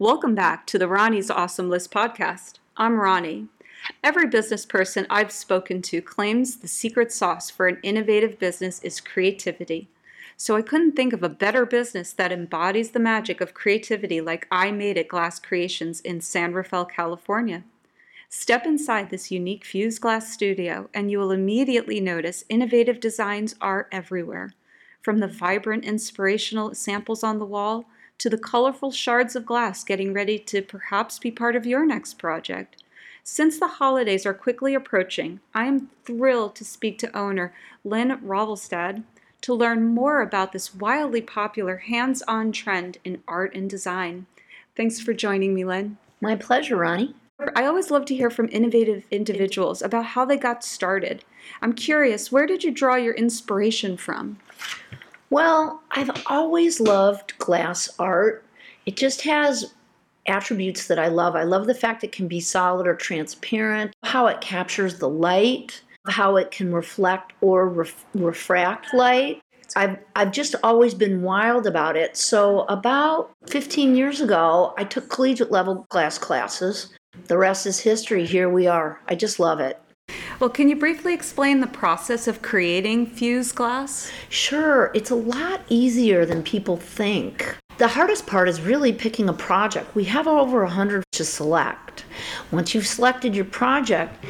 Welcome back to the Ronnie's Awesome List podcast. I'm Ronnie. Every business person I've spoken to claims the secret sauce for an innovative business is creativity. So I couldn't think of a better business that embodies the magic of creativity like I Made It Glass Creations in San Rafael, California. Step inside this unique fused glass studio and you will immediately notice innovative designs are everywhere. From the vibrant, inspirational samples on the wall to the colorful shards of glass getting ready to perhaps be part of your next project. Since the holidays are quickly approaching, I am thrilled to speak to owner Lynn Ravelstad to learn more about this wildly popular hands on trend in art and design. Thanks for joining me, Lynn. My pleasure, Ronnie. I always love to hear from innovative individuals about how they got started. I'm curious, where did you draw your inspiration from? Well, I've always loved glass art. It just has attributes that I love. I love the fact it can be solid or transparent, how it captures the light, how it can reflect or ref- refract light. I've, I've just always been wild about it. So, about 15 years ago, I took collegiate level glass classes. The rest is history. Here we are. I just love it. Well, can you briefly explain the process of creating fused glass? Sure, it's a lot easier than people think. The hardest part is really picking a project. We have over 100 to select. Once you've selected your project,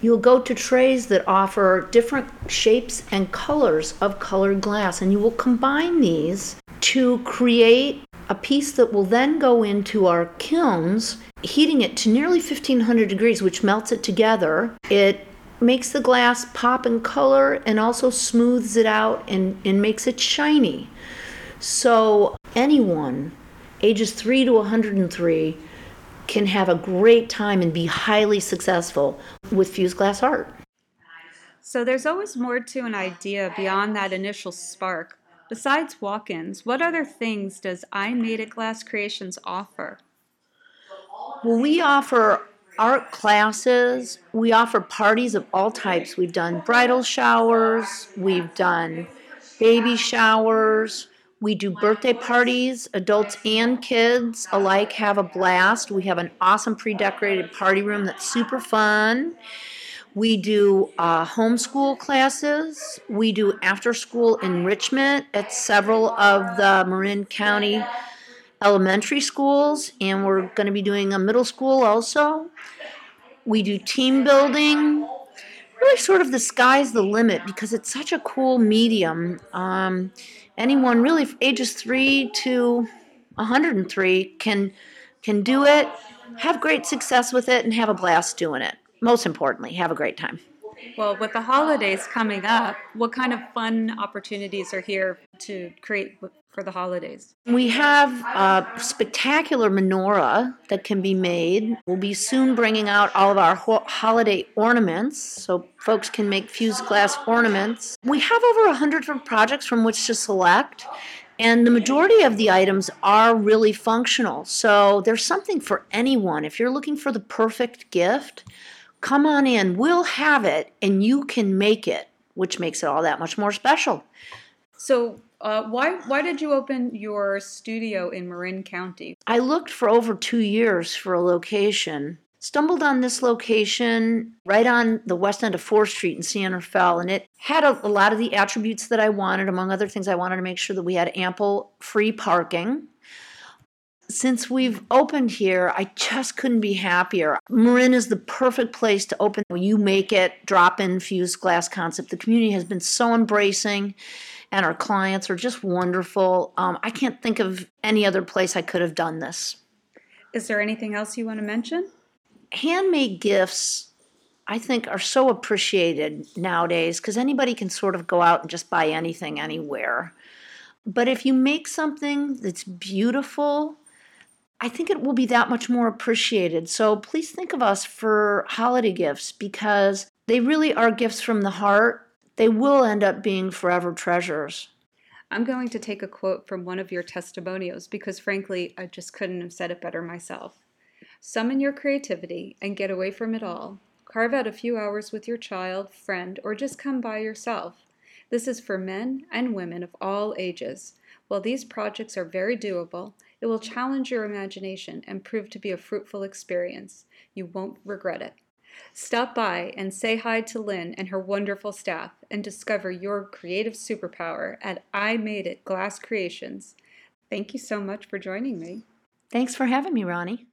you'll go to trays that offer different shapes and colors of colored glass, and you will combine these to create a piece that will then go into our kilns, heating it to nearly 1500 degrees, which melts it together. It makes the glass pop in color and also smooths it out and, and makes it shiny. So, anyone ages 3 to 103 can have a great time and be highly successful with fused glass art. So there's always more to an idea beyond that initial spark. Besides walk ins, what other things does I Made It Glass Creations offer? Well, we offer art classes, we offer parties of all types. We've done bridal showers, we've done baby showers, we do birthday parties, adults and kids alike have a blast. We have an awesome pre decorated party room that's super fun. We do uh, homeschool classes. We do after school enrichment at several of the Marin County elementary schools, and we're going to be doing a middle school also. We do team building. Really, sort of the sky's the limit because it's such a cool medium. Um, anyone really ages 3 to 103 can can do it, have great success with it and have a blast doing it. Most importantly, have a great time. Well, with the holidays coming up, what kind of fun opportunities are here to create for the holidays? We have a spectacular menorah that can be made. We'll be soon bringing out all of our ho- holiday ornaments so folks can make fused glass ornaments. We have over 100 different projects from which to select. And the majority of the items are really functional. So there's something for anyone. If you're looking for the perfect gift, come on in. We'll have it and you can make it, which makes it all that much more special. So, uh, why why did you open your studio in Marin County? I looked for over two years for a location. Stumbled on this location right on the west end of 4th Street in San Rafael, and it had a, a lot of the attributes that I wanted. Among other things, I wanted to make sure that we had ample free parking since we've opened here, I just couldn't be happier. Marin is the perfect place to open. You make it drop in fused glass concept. The community has been so embracing, and our clients are just wonderful. Um, I can't think of any other place I could have done this. Is there anything else you want to mention? Handmade gifts, I think, are so appreciated nowadays because anybody can sort of go out and just buy anything anywhere. But if you make something that's beautiful, I think it will be that much more appreciated. So please think of us for holiday gifts because they really are gifts from the heart. They will end up being forever treasures. I'm going to take a quote from one of your testimonials because, frankly, I just couldn't have said it better myself. Summon your creativity and get away from it all. Carve out a few hours with your child, friend, or just come by yourself. This is for men and women of all ages. While these projects are very doable, It will challenge your imagination and prove to be a fruitful experience. You won't regret it. Stop by and say hi to Lynn and her wonderful staff and discover your creative superpower at I Made It Glass Creations. Thank you so much for joining me. Thanks for having me, Ronnie.